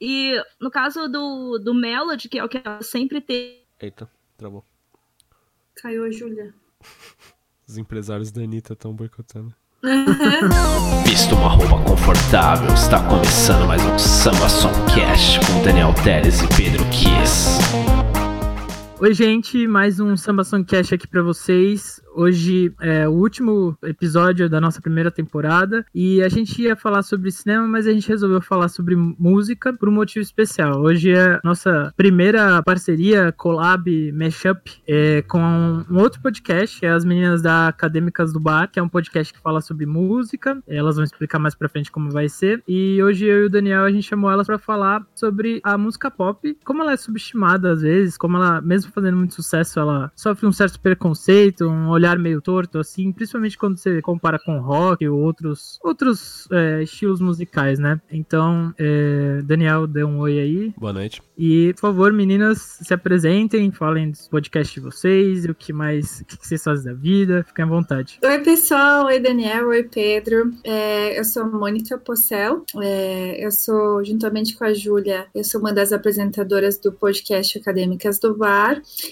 E no caso do, do Melody, que é o que ela sempre teve. Eita, travou. Caiu a Júlia. Os empresários da Anitta estão boicotando. Visto uma roupa confortável, está começando mais um Samba Songcast com Daniel Teles e Pedro Kiss. Oi, gente, mais um Samba Songcast aqui pra vocês. Hoje é o último episódio da nossa primeira temporada e a gente ia falar sobre cinema, mas a gente resolveu falar sobre música por um motivo especial. Hoje é nossa primeira parceria, collab, mashup é, com um outro podcast, é as meninas da Acadêmicas do Bar, que é um podcast que fala sobre música. Elas vão explicar mais pra frente como vai ser. E hoje eu e o Daniel a gente chamou elas para falar sobre a música pop, como ela é subestimada às vezes, como ela, mesmo fazendo muito sucesso, ela sofre um certo preconceito, um olhar meio torto, assim, principalmente quando você compara com rock ou outros, outros é, estilos musicais, né? Então, é, Daniel, dê um oi aí. Boa noite. E, por favor, meninas, se apresentem, falem dos podcasts de vocês, o que mais, o que vocês fazem da vida, fiquem à vontade. Oi, pessoal. Oi, Daniel. Oi, Pedro. É, eu sou Mônica Possel. É, eu sou, juntamente com a Júlia, eu sou uma das apresentadoras do podcast Acadêmicas do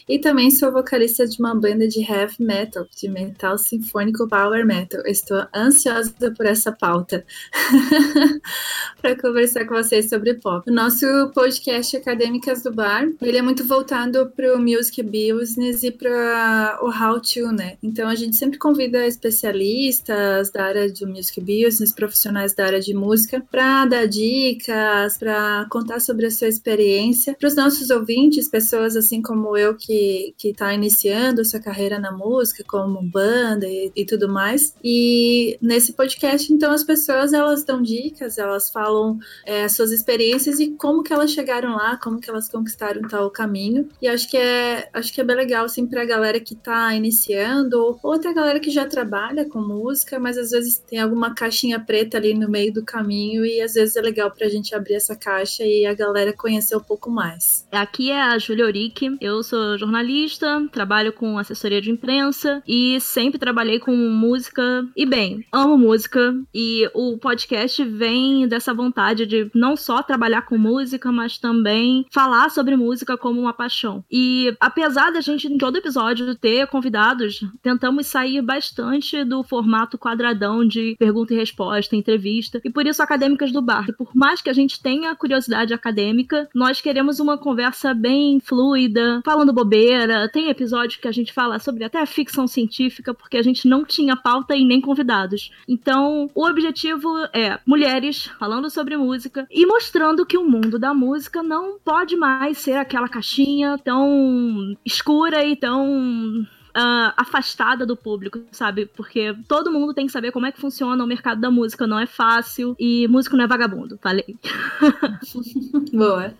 E também sou vocalista de uma banda de heavy metal, de metal sinfônico power metal. Estou ansiosa por essa pauta para conversar com vocês sobre pop. O nosso podcast Acadêmicas do Bar, ele é muito voltado para o music business e para o how to, né? Então a gente sempre convida especialistas da área do music business, profissionais da área de música, para dar dicas, para contar sobre a sua experiência para os nossos ouvintes, pessoas assim como eu que está iniciando sua carreira na música, como banda e, e, tudo mais. E nesse podcast, então, as pessoas elas dão dicas, elas falam é, suas experiências e como que elas chegaram lá, como que elas conquistaram tal caminho. E acho que é, acho que é bem legal, assim, pra galera que tá iniciando, ou outra galera que já trabalha com música, mas às vezes tem alguma caixinha preta ali no meio do caminho e às vezes é legal pra gente abrir essa caixa e a galera conhecer um pouco mais. Aqui é a Julia Oric, eu sou jornalista, trabalho com assessoria de imprensa e sempre trabalhei com música. E bem, amo música e o podcast vem dessa vontade de não só trabalhar com música, mas também falar sobre música como uma paixão. E apesar da gente em todo episódio ter convidados, tentamos sair bastante do formato quadradão de pergunta e resposta, entrevista. E por isso Acadêmicas do Bar. E por mais que a gente tenha curiosidade acadêmica, nós queremos uma conversa bem fluida, bobeira. Tem episódio que a gente fala sobre até ficção científica, porque a gente não tinha pauta e nem convidados. Então, o objetivo é mulheres falando sobre música e mostrando que o mundo da música não pode mais ser aquela caixinha tão escura e tão Uh, afastada do público, sabe? Porque todo mundo tem que saber como é que funciona o mercado da música, não é fácil e músico não é vagabundo, falei. Boa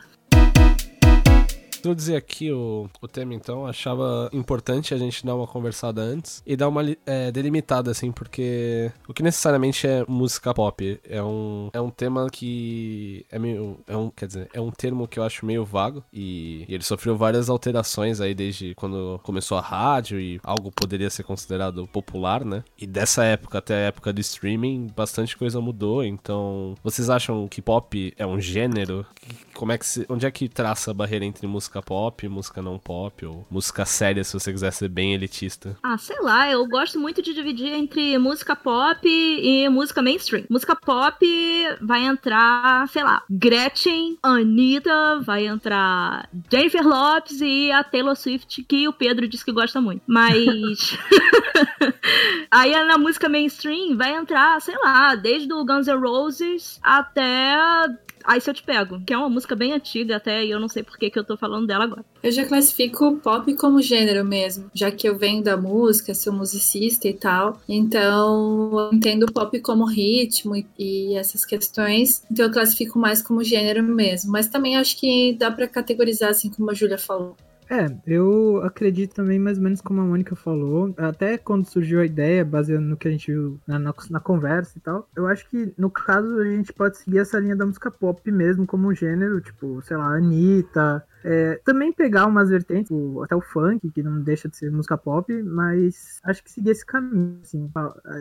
introduzir aqui o, o tema, então, achava importante a gente dar uma conversada antes e dar uma é, delimitada, assim, porque o que necessariamente é música pop é um, é um tema que é meio. É um, quer dizer, é um termo que eu acho meio vago e, e ele sofreu várias alterações aí desde quando começou a rádio e algo poderia ser considerado popular, né? E dessa época até a época do streaming, bastante coisa mudou. Então, vocês acham que pop é um gênero? Como é que se, onde é que traça a barreira entre música música pop, música não pop, ou música séria, se você quiser ser bem elitista? Ah, sei lá, eu gosto muito de dividir entre música pop e música mainstream. Música pop vai entrar, sei lá, Gretchen, Anitta, vai entrar Jennifer Lopes e a Taylor Swift, que o Pedro disse que gosta muito. Mas. Aí na música mainstream vai entrar, sei lá, desde o Guns N' Roses até Aí se eu te pego, que é uma música bem antiga até, e eu não sei por que, que eu tô falando dela agora. Eu já classifico pop como gênero mesmo, já que eu venho da música, sou musicista e tal. Então, eu entendo pop como ritmo e, e essas questões. Então, eu classifico mais como gênero mesmo. Mas também acho que dá para categorizar, assim como a Júlia falou. É, eu acredito também mais ou menos como a Mônica falou, até quando surgiu a ideia, baseado no que a gente viu na, na, na, conversa e tal, eu acho que no caso a gente pode seguir essa linha da música pop mesmo como um gênero, tipo, sei lá, Anitta, É, também pegar umas vertentes, até o funk, que não deixa de ser música pop, mas acho que seguir esse caminho, assim.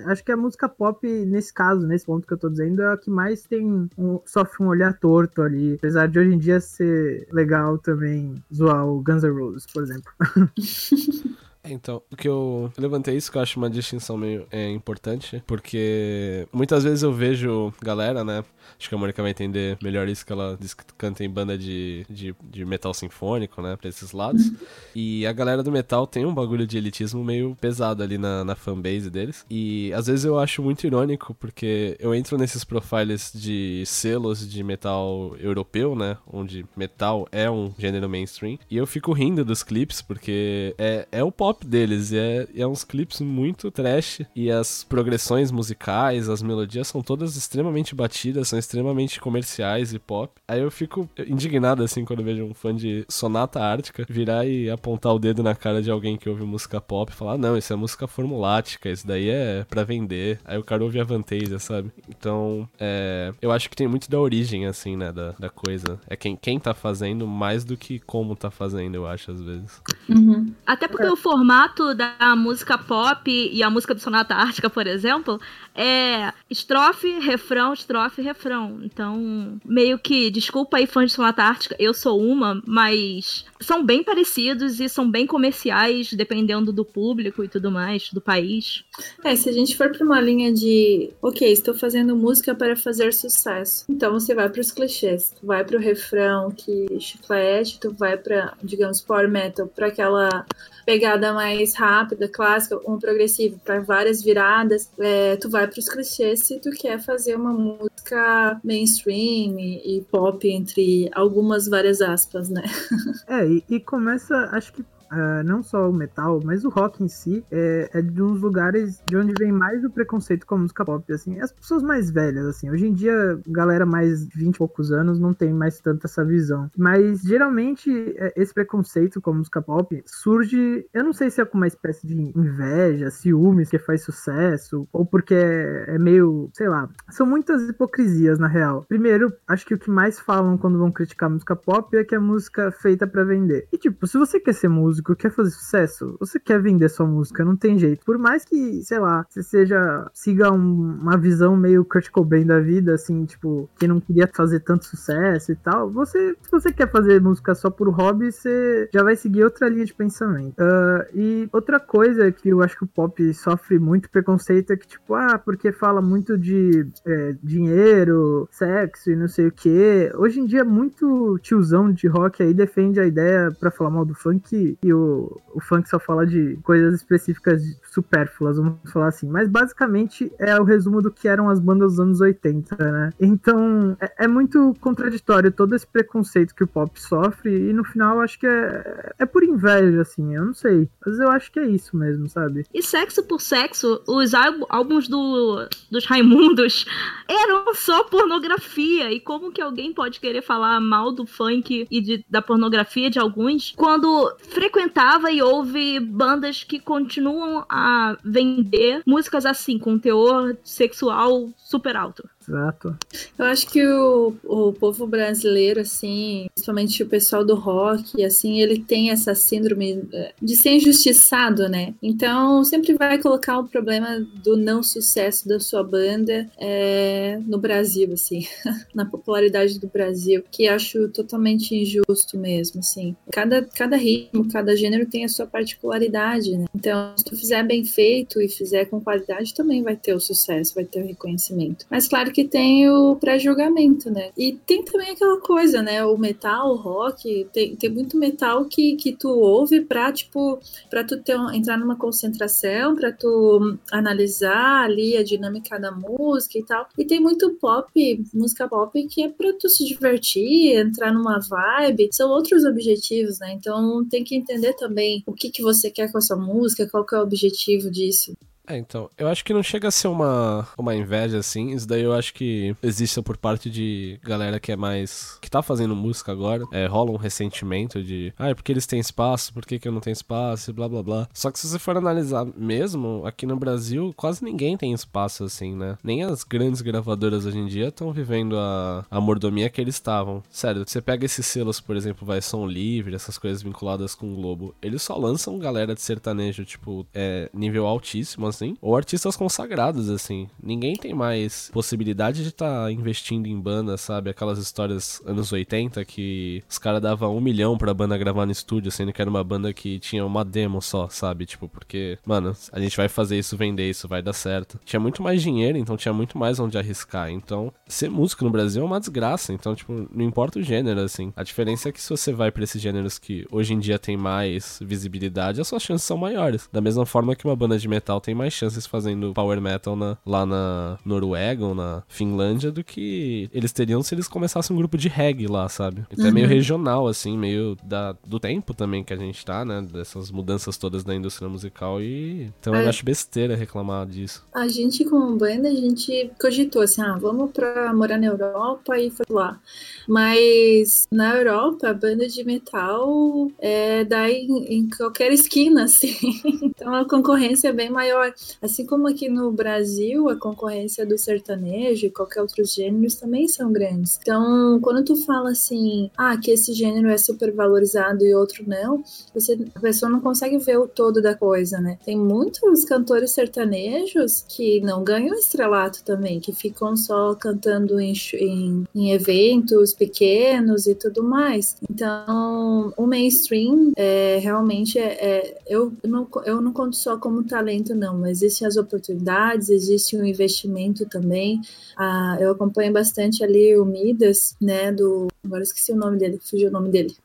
Acho que a música pop, nesse caso, nesse ponto que eu tô dizendo, é a que mais tem um, sofre um olhar torto ali. Apesar de hoje em dia ser legal também zoar o Guns N' Roses, por exemplo. Então, o que eu levantei isso que eu acho uma distinção meio é, importante, porque muitas vezes eu vejo galera, né? Acho que a Mônica vai entender melhor isso, que ela diz que canta em banda de, de, de metal sinfônico, né? Pra esses lados. Uhum. E a galera do metal tem um bagulho de elitismo meio pesado ali na, na fanbase deles. E às vezes eu acho muito irônico, porque eu entro nesses profiles de selos de metal europeu, né? Onde metal é um gênero mainstream. E eu fico rindo dos clipes, porque é, é o pop deles. E é, é uns clipes muito trash. E as progressões musicais, as melodias são todas extremamente batidas, são extremamente comerciais e pop. Aí eu fico indignado, assim, quando vejo um fã de Sonata Ártica virar e apontar o dedo na cara de alguém que ouve música pop e falar: ah, não, isso é música formulática, isso daí é para vender. Aí o cara ouve a Vantasia, sabe? Então, é, eu acho que tem muito da origem, assim, né, da, da coisa. É quem, quem tá fazendo mais do que como tá fazendo, eu acho, às vezes. Uhum. Até porque é. o formato da música pop e a música do Sonata Ártica, por exemplo, é estrofe, refrão, estrofe, refrão. Então, meio que, desculpa aí, fãs de Sonata Ártica, eu sou uma, mas são bem parecidos e são bem comerciais, dependendo do público e tudo mais, do país. É, se a gente for para uma linha de, ok, estou fazendo música para fazer sucesso, então você vai para os clichês, tu vai para o refrão que chiclete, tu vai para, digamos, power metal, para aquela pegada mais rápida, clássica, um progressivo, para várias viradas, é, tu vai para os clichês se tu quer fazer uma música mainstream e, e pop entre algumas várias aspas, né? É, e, e começa, acho que uh, não só o metal, mas o rock em si, é, é, de uns lugares de onde vem mais o preconceito com a música pop, assim, as pessoas mais velhas, assim, hoje em dia, galera mais de 20 e poucos anos não tem mais tanta essa visão, mas geralmente é, esse preconceito com a música pop surge, eu não sei se é com uma espécie de inveja, ciúmes que faz sucesso, ou porque é, é meio, sei lá, são muitas hipocrisias na real. Primeiro, acho que o que mais falam quando vão criticar a música pop é que é música feita para vender. E tipo, se você quer ser músico músico quer fazer sucesso, você quer vender sua música, não tem jeito. Por mais que, sei lá, você seja, siga um, uma visão meio Kurt Cobain da vida, assim, tipo, que não queria fazer tanto sucesso e tal, você, se você quer fazer música só por hobby, você já vai seguir outra linha de pensamento. Uh, e outra coisa que eu acho que o pop sofre muito preconceito é que, tipo, ah, porque fala muito de é, dinheiro, sexo e não sei o que. Hoje em dia, muito tiozão de rock aí defende a ideia para falar mal do funk e o, o funk só fala de coisas específicas supérfluas, vamos falar assim. Mas basicamente é o resumo do que eram as bandas dos anos 80, né? Então é, é muito contraditório todo esse preconceito que o pop sofre, e no final acho que é, é por inveja, assim, eu não sei. Mas eu acho que é isso mesmo, sabe? E sexo por sexo, os álbuns do, dos Raimundos eram só pornografia. E como que alguém pode querer falar mal do funk e de, da pornografia de alguns quando frequentemente frequentava e ouve bandas que continuam a vender músicas assim, com teor sexual super alto. Exato. Eu acho que o, o povo brasileiro, assim, principalmente o pessoal do rock, assim, ele tem essa síndrome eh, de ser injustiçado, né? Então, sempre vai colocar o problema do não sucesso da sua banda é, no Brasil, assim, na popularidade do Brasil, que acho totalmente injusto mesmo, assim. Cada, cada ritmo, cada gênero tem a sua particularidade, né? Então, se tu fizer bem feito e fizer com qualidade, também vai ter o sucesso, vai ter o reconhecimento. Mas, claro que tem o pré-julgamento, né? E tem também aquela coisa, né? O metal, o rock, tem, tem muito metal que, que tu ouve pra, tipo, pra tu ter, entrar numa concentração, pra tu analisar ali a dinâmica da música e tal. E tem muito pop, música pop, que é pra tu se divertir, entrar numa vibe. São outros objetivos, né? Então tem que entender também o que, que você quer com a sua música, qual que é o objetivo disso. É, então, eu acho que não chega a ser uma, uma inveja, assim. Isso daí eu acho que existe por parte de galera que é mais. que tá fazendo música agora. É, rola um ressentimento de. Ah, é porque eles têm espaço, por que, que eu não tenho espaço, blá blá blá. Só que se você for analisar mesmo, aqui no Brasil, quase ninguém tem espaço, assim, né? Nem as grandes gravadoras hoje em dia estão vivendo a, a mordomia que eles estavam. Sério, você pega esses selos, por exemplo, vai Som Livre, essas coisas vinculadas com o Globo. Eles só lançam galera de sertanejo, tipo, é, nível altíssimo, assim, ou artistas consagrados, assim. Ninguém tem mais possibilidade de estar tá investindo em banda, sabe? Aquelas histórias anos 80 que os caras davam um milhão pra banda gravar no estúdio, sendo que era uma banda que tinha uma demo só, sabe? Tipo, porque, mano, a gente vai fazer isso, vender isso, vai dar certo. Tinha muito mais dinheiro, então tinha muito mais onde arriscar. Então, ser músico no Brasil é uma desgraça. Então, tipo, não importa o gênero, assim. A diferença é que se você vai pra esses gêneros que hoje em dia tem mais visibilidade, as suas chances são maiores. Da mesma forma que uma banda de metal tem mais chances fazendo power metal na, lá na Noruega ou na Finlândia do que eles teriam se eles começassem um grupo de reggae lá, sabe? Então uhum. é meio regional, assim, meio da, do tempo também que a gente tá, né? Dessas mudanças todas da indústria musical e... Então é. eu acho besteira reclamar disso. A gente, como banda, a gente cogitou assim, ah, vamos pra morar na Europa e foi lá. Mas na Europa, a banda de metal é, dá em, em qualquer esquina, assim. então a concorrência é bem maior. Assim como aqui no Brasil, a concorrência do sertanejo e qualquer outros gêneros também são grandes. Então, quando tu fala assim, ah, que esse gênero é super valorizado e outro não, você, a pessoa não consegue ver o todo da coisa, né? Tem muitos cantores sertanejos que não ganham estrelato também, que ficam só cantando em, em, em eventos pequenos e tudo mais. Então, o mainstream é, realmente é, é, eu, não, eu não conto só como talento, não, existem as oportunidades, existe um investimento também. Ah, eu acompanho bastante ali o Midas, né, do. Agora esqueci o nome dele, fugiu o nome dele.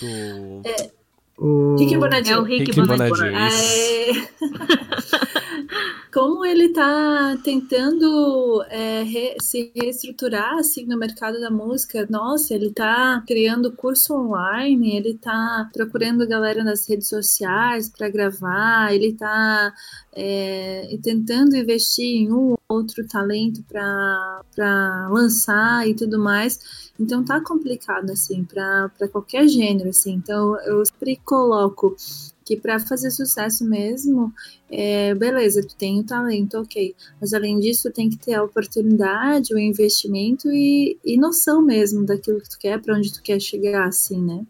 Do... é, o... Rick Bonadinho. É o Rick, Rick Bonadinho. É... Como ele está tentando é, re... se reestruturar assim no mercado da música, nossa, ele está criando curso online, ele está procurando galera nas redes sociais para gravar, ele está é, tentando investir em um outro talento para lançar e tudo mais. Então tá complicado assim para qualquer gênero assim. Então eu sempre coloco que para fazer sucesso mesmo, é, beleza, tu tem o talento, ok. Mas além disso, tem que ter a oportunidade, o investimento e, e noção mesmo daquilo que tu quer, para onde tu quer chegar, assim, né?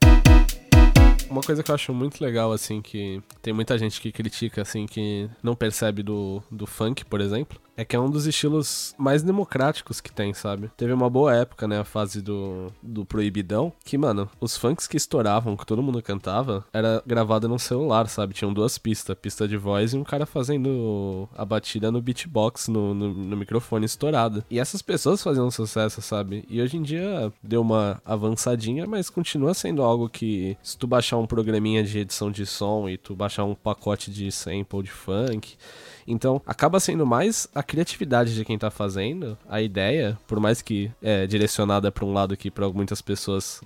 Uma coisa que eu acho muito legal, assim, que tem muita gente que critica, assim, que não percebe do, do funk, por exemplo, é que é um dos estilos mais democráticos que tem, sabe? Teve uma boa época, né? A fase do, do proibidão. Que, mano, os funks que estouravam, que todo mundo cantava, era gravado num celular, sabe? Tinham duas pistas, pista de voz e um cara fazendo a batida no beatbox, no, no, no microfone estourado. E essas pessoas faziam sucesso, sabe? E hoje em dia deu uma avançadinha, mas continua sendo algo que, se tu baixar um programinha de edição de som e tu baixar um pacote de sample de funk então, acaba sendo mais a criatividade de quem tá fazendo, a ideia, por mais que é direcionada para um lado que para muitas pessoas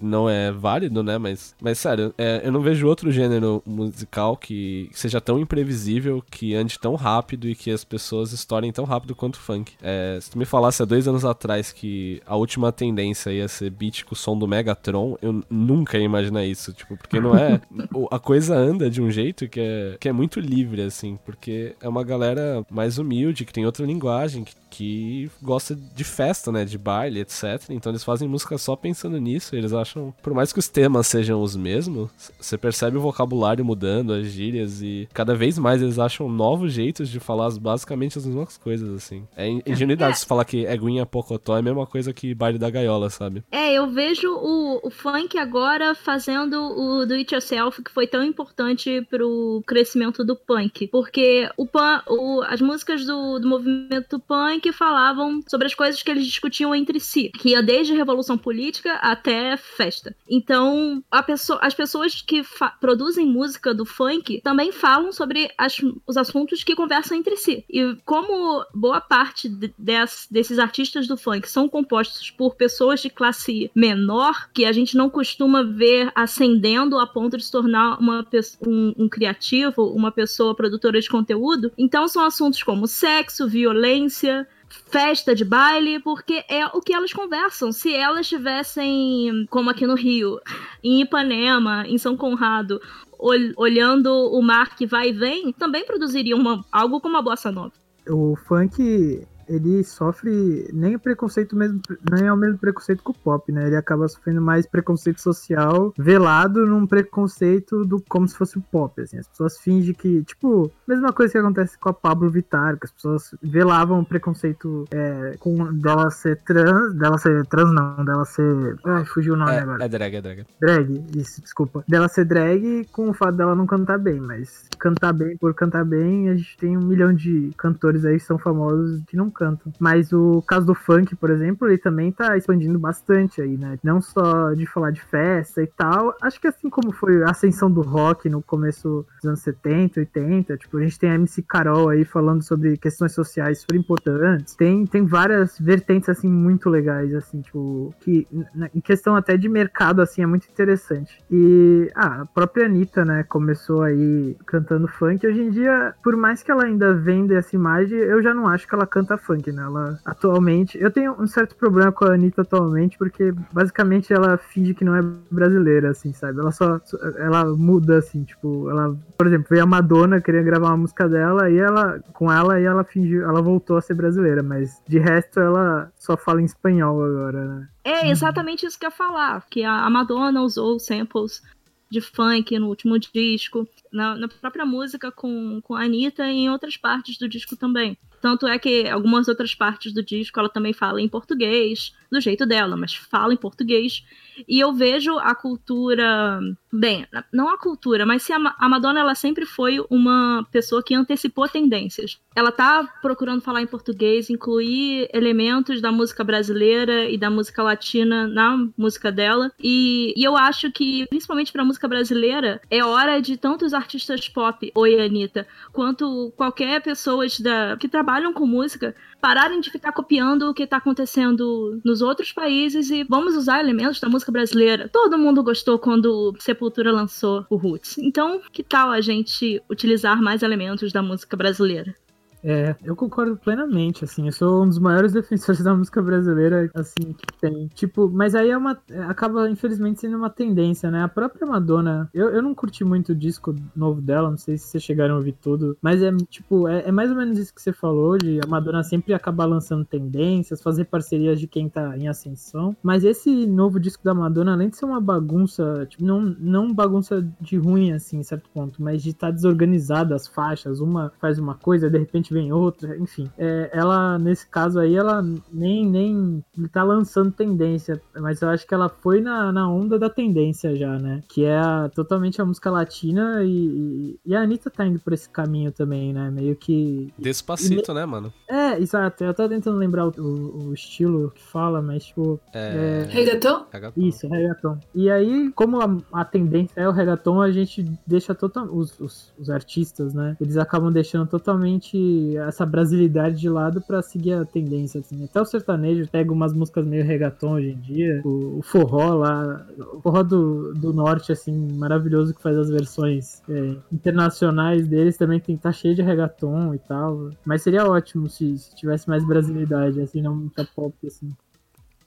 não é válido, né? Mas, mas sério, é, eu não vejo outro gênero musical que seja tão imprevisível, que ande tão rápido e que as pessoas estourem tão rápido quanto o funk. É, se tu me falasse há dois anos atrás que a última tendência ia ser beat com o som do Megatron, eu nunca ia imaginar isso, tipo, porque não é. a coisa anda de um jeito que é, que é muito livre, assim, porque é uma galera mais humilde, que tem outra linguagem, que, que gosta de festa, né? De baile, etc. Então eles fazem música só pensando nisso. Eles acham, por mais que os temas sejam os mesmos, você percebe o vocabulário mudando, as gírias, e cada vez mais eles acham novos jeitos de falar basicamente as mesmas coisas, assim. É ingenuidade é. falar que Eguinha Pocotó é a mesma coisa que baile da gaiola, sabe? É, eu vejo o, o funk agora fazendo o do it yourself, que foi tão importante pro crescimento do punk. Porque o o, as músicas do, do movimento punk falavam sobre as coisas que eles discutiam entre si, que ia desde revolução política até festa. Então, pessoa, as pessoas que produzem música do funk também falam sobre as, os assuntos que conversam entre si. E como boa parte de, des, desses artistas do funk são compostos por pessoas de classe menor, que a gente não costuma ver ascendendo a ponto de se tornar uma, um, um criativo, uma pessoa produtora de conteúdo, Então são assuntos como sexo, violência, festa de baile, porque é o que elas conversam. Se elas estivessem, como aqui no Rio, em Ipanema, em São Conrado, ol olhando o mar que vai e vem, também produziriam uma, algo como a bossa nova. O funk ele sofre nem preconceito mesmo, nem é o mesmo preconceito que o pop, né? Ele acaba sofrendo mais preconceito social velado num preconceito do como se fosse o pop, assim. As pessoas fingem que, tipo, mesma coisa que acontece com a Pablo Vittar, que as pessoas velavam o preconceito é, com dela ser trans, dela ser trans não, dela ser, ai, fugiu o nome é, agora. É drag, é drag. Drag, isso, desculpa. Dela ser drag com o fato dela não cantar bem, mas cantar bem por cantar bem, a gente tem um milhão de cantores aí que são famosos que não Mas o caso do funk, por exemplo, ele também tá expandindo bastante aí, né? Não só de falar de festa e tal. Acho que assim como foi a ascensão do rock no começo dos anos 70, 80, tipo, a gente tem a MC Carol aí falando sobre questões sociais super importantes. Tem, tem várias vertentes, assim, muito legais, assim, tipo, que em questão até de mercado, assim, é muito interessante. E, ah, a própria Anitta, né, começou aí cantando funk. Hoje em dia, por mais que ela ainda venda essa imagem, eu já não acho que ela canta funk, né? Ela atualmente. Eu tenho um certo problema com a Anitta atualmente, porque basicamente ela finge que não é brasileira, assim, sabe? Ela só. Ela muda, assim, tipo, ela. Por exemplo, veio a Madonna, queria gravar uma música dela, e ela. Com ela, e ela fingiu. Ela voltou a ser brasileira, mas de resto ela só fala em espanhol agora, né? É exatamente isso que eu ia falar, que a Madonna usou samples de funk no último disco, na, na, própria música com, com a Anitta e em outras partes do disco também. Tanto é que algumas outras partes do disco ela também fala em português, do jeito dela, mas fala em português. E eu vejo a cultura. Bem, não a cultura, mas se a Madonna ela sempre foi uma pessoa que antecipou tendências. Ela tá procurando falar em português, incluir elementos da música brasileira e da música latina na música dela. E, e eu acho que, principalmente pra música brasileira, é hora de tantos artistas pop, oi Anitta, quanto qualquer pessoa da, que trabalham com música pararem de ficar copiando o que tá acontecendo nos outros países e vamos usar elementos da música brasileira. Todo mundo gostou quando Sepultura lançou o Roots. Então, que tal a gente utilizar mais elementos da música brasileira? É, eu concordo plenamente, assim, eu sou um dos maiores defensores da música brasileira, assim, que tem. Tipo, mas aí é uma. acaba, infelizmente, sendo uma tendência, né? A própria Madonna, eu, eu não curti muito o disco novo dela, não sei se vocês chegaram a ouvir tudo, mas é, tipo, é, é mais ou menos isso que você falou, de a Madonna sempre acabar lançando tendências, fazer parcerias de quem tá em ascensão. Mas esse novo disco da Madonna, além de ser uma bagunça, tipo, não, não bagunça de ruim, assim, certo ponto, mas de estar tá desorganizada as faixas, uma faz uma coisa, de repente vem outra, enfim. É, ela, nesse caso aí, ela nem, nem tá lançando tendência, mas eu acho que ela foi na, na onda da tendência já, né? Que é a, totalmente a música latina e, e, a Anitta tá indo por esse caminho também, né? Meio que. Despacito, e, né, mano? É, exato. Eu tava tentando lembrar o, o, o estilo que fala, mas tipo. É. é... Reggaeton? Isso, reggaeton. E aí, como a, a tendência é o reggaeton, a gente deixa total. Os, os, os artistas, né? Eles acabam deixando totalmente essa brasilidade de lado para seguir a tendência, assim. Até o sertanejo pega umas músicas meio reggaeton hoje em dia. O, o forró lá, o forró do, do norte, assim, maravilhoso que faz as versões é, internacionais deles também tem, tá cheio de reggaeton e tal. Mas seria ótimo se, se tivesse mais brasilidade, assim, não muita pop, assim.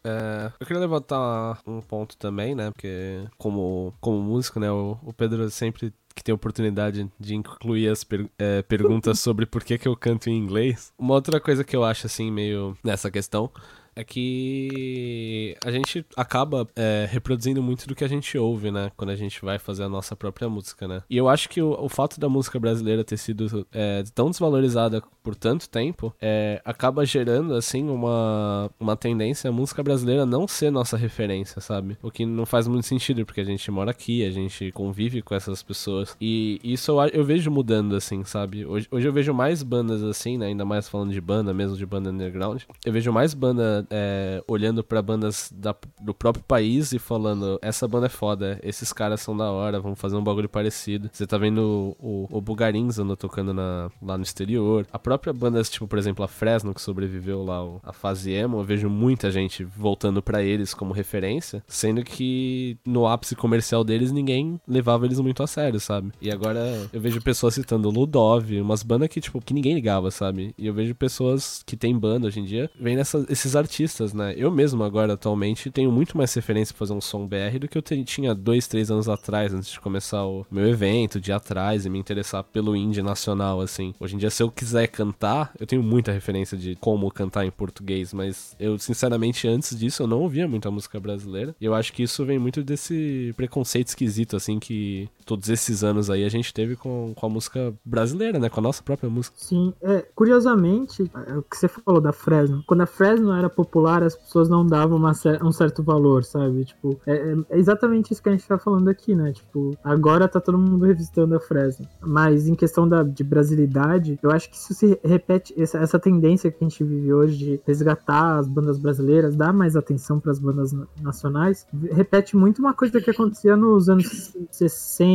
É, eu queria levantar um ponto também, né? Porque como, como músico, né? O, o Pedro sempre que tem oportunidade de incluir as per é, perguntas sobre por que, que eu canto em inglês. Uma outra coisa que eu acho, assim, meio nessa questão é que a gente acaba é, reproduzindo muito do que a gente ouve, né? Quando a gente vai fazer a nossa própria música, né? E eu acho que o, o fato da música brasileira ter sido é, tão desvalorizada por tanto tempo é, acaba gerando, assim, uma, uma tendência a música brasileira não ser nossa referência, sabe? O que não faz muito sentido, porque a gente mora aqui, a gente convive com essas pessoas. E isso eu, eu vejo mudando, assim, sabe? Hoje, hoje eu vejo mais bandas assim, né? Ainda mais falando de banda, mesmo de banda underground. Eu vejo mais banda é, olhando para bandas da, do próprio país e falando: essa banda é foda, esses caras são da hora, vamos fazer um bagulho parecido. Você tá vendo o, o Bugarins andando tocando na, lá no exterior. A própria banda, tipo, por exemplo, a Fresno, que sobreviveu lá a fase emo, eu vejo muita gente voltando para eles como referência, sendo que no ápice comercial deles ninguém levava eles muito a sério, sabe? E agora eu vejo pessoas citando Ludov, umas bandas que, tipo, que ninguém ligava, sabe? E eu vejo pessoas que têm banda hoje em dia, nessa, esses artistas, né? Eu mesmo agora, atualmente, tenho muito mais referência pra fazer um som BR do que eu tinha dois, três anos atrás, antes de começar o meu evento, de atrás, e me interessar pelo indie nacional, assim. Hoje em dia, se eu quiser cantar, eu tenho muita referência de como cantar em português, mas eu, sinceramente, antes disso, eu não ouvia muita música brasileira. E eu acho que isso vem muito desse preconceito esquisito, assim, que todos esses anos aí a gente teve com, com a música brasileira, né? Com a nossa própria música. Sim, é, curiosamente, é o que você falou da Fresno, quando a Fresno era popular, as pessoas não davam uma, um certo valor, sabe? Tipo, é, é, é, exatamente isso que a gente tá falando aqui, né? Tipo, agora tá todo mundo revisitando a Fresno. Mas em questão da, de brasilidade, eu acho que isso se repete, essa, essa tendência que a gente vive hoje de resgatar as bandas brasileiras, dar mais atenção para as bandas nacionais, repete muito uma coisa que acontecia nos anos 60.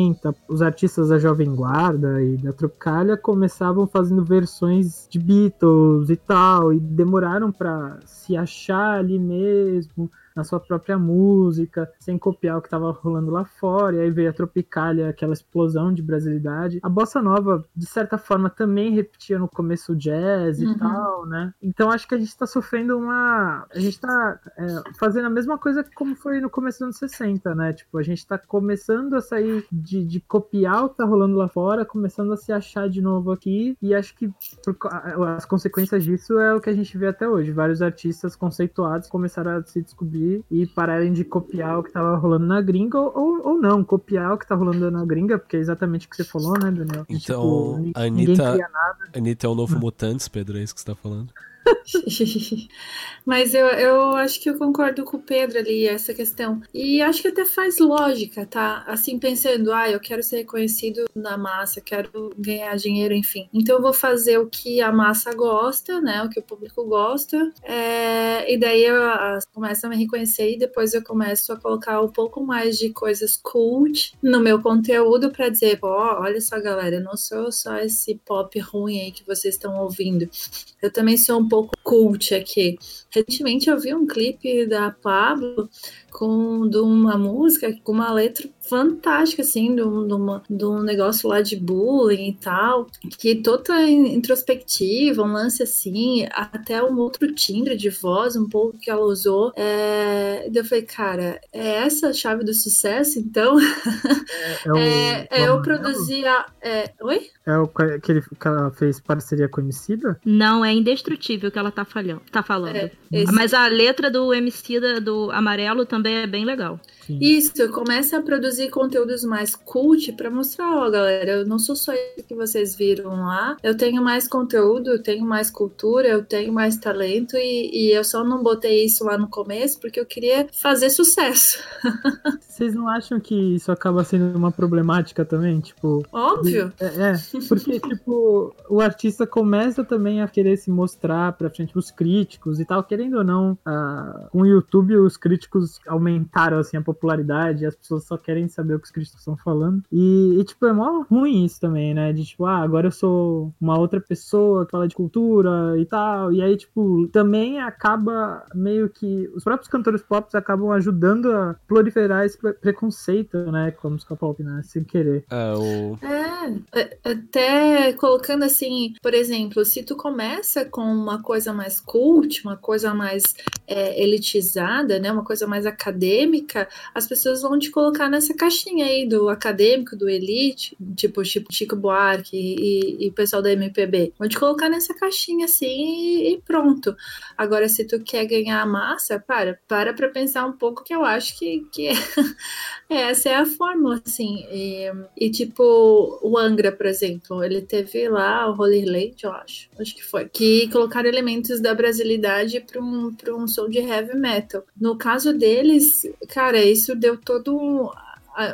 Os artistas da Jovem Guarda e da Tropicália começavam fazendo versões de Beatles e tal, e demoraram para se achar ali mesmo na sua própria música, sem copiar o que estava rolando lá fora. E aí veio a Tropicália, aquela explosão de brasilidade. A bossa nova, de certa forma, também repetia no começo o jazz uhum. e tal, né? Então acho que a gente está sofrendo uma. A gente está é, fazendo a mesma coisa como foi no começo dos anos 60, né? Tipo, a gente está começando a sair de, de copiar o que tá rolando lá fora, começando a se achar de novo aqui. E acho que por, as consequências disso é o que a gente vê até hoje. Vários artistas conceituados começaram a se descobrir e pararem de copiar o que tava rolando na gringa, ou, ou não, copiar o que tá rolando na gringa, porque é exatamente o que você falou, né, Daniel? Então, tipo, a Anitta, Anitta é o novo Mutantes, Pedro, é isso que você tá falando? Mas eu, eu acho que eu concordo com o Pedro ali, essa questão. E acho que até faz lógica, tá? Assim, pensando, ah, eu quero ser reconhecido na massa, quero ganhar dinheiro, enfim. Então eu vou fazer o que a massa gosta, né? O que o público gosta. É, e daí eu, começo a me reconhecer e depois eu começo a colocar um pouco mais de coisas cult no meu conteúdo para dizer, olha só, galera, eu não sou só esse pop ruim aí que vocês estão ouvindo. Eu também sou um pouco cult aqui. Recentemente eu vi um clipe da Pablo com de uma música com uma letra fantástica, assim, de um, de, uma, de um negócio lá de bullying e tal, que toda introspectiva, um lance assim, até um outro timbre de voz, um pouco que ela usou. É... Eu falei, cara, é essa a chave do sucesso, então? É, é, o, é, é eu produzir a. É... Oi? É o que, ele, que ela fez parceria conhecida? Não, é indestrutível que ela tá, falhando, tá falando. É, Mas a letra do MC da, do Amarelo também é bem legal. Sim. Isso, começa a produzir conteúdos mais cult para mostrar, ó, galera, eu não sou só isso que vocês viram lá, eu tenho mais conteúdo, eu tenho mais cultura, eu tenho mais talento e, e eu só não botei isso lá no começo porque eu queria fazer sucesso. Vocês não acham que isso acaba sendo uma problemática também? Tipo. Óbvio! É, é porque, tipo, o artista começa também a querer se mostrar pra frente os críticos e tal, querendo ou não, uh, com o YouTube os críticos aumentaram assim a popularidade, as pessoas só querem saber o que os críticos estão falando. E, e, tipo, é mó ruim isso também, né? De tipo, ah, agora eu sou uma outra pessoa que fala de cultura e tal. E aí, tipo, também acaba meio que. Os próprios cantores pop acabam ajudando a proliferar esse preconceito, né? Com a música pop, né? Sem querer. É, o... é, é até colocando assim, por exemplo, se tu começa com uma coisa mais cult, uma coisa mais é, elitizada, né? Uma coisa mais acadêmica, as pessoas vão te colocar nessa caixinha aí do acadêmico, do elite, tipo Chico Buarque e, e, pessoal da MPB. Vão te colocar nessa caixinha assim e, pronto. Agora, se tu quer ganhar massa, para, para pra pensar um pouco que eu acho que, que essa é a fórmula, assim. E, e, tipo, o Angra, por exemplo, ele teve lá o Holy Late, eu acho, acho que foi, que colocaram elementos da brasilidade para um, pra um som de heavy metal. No caso deles, cara, isso deu todo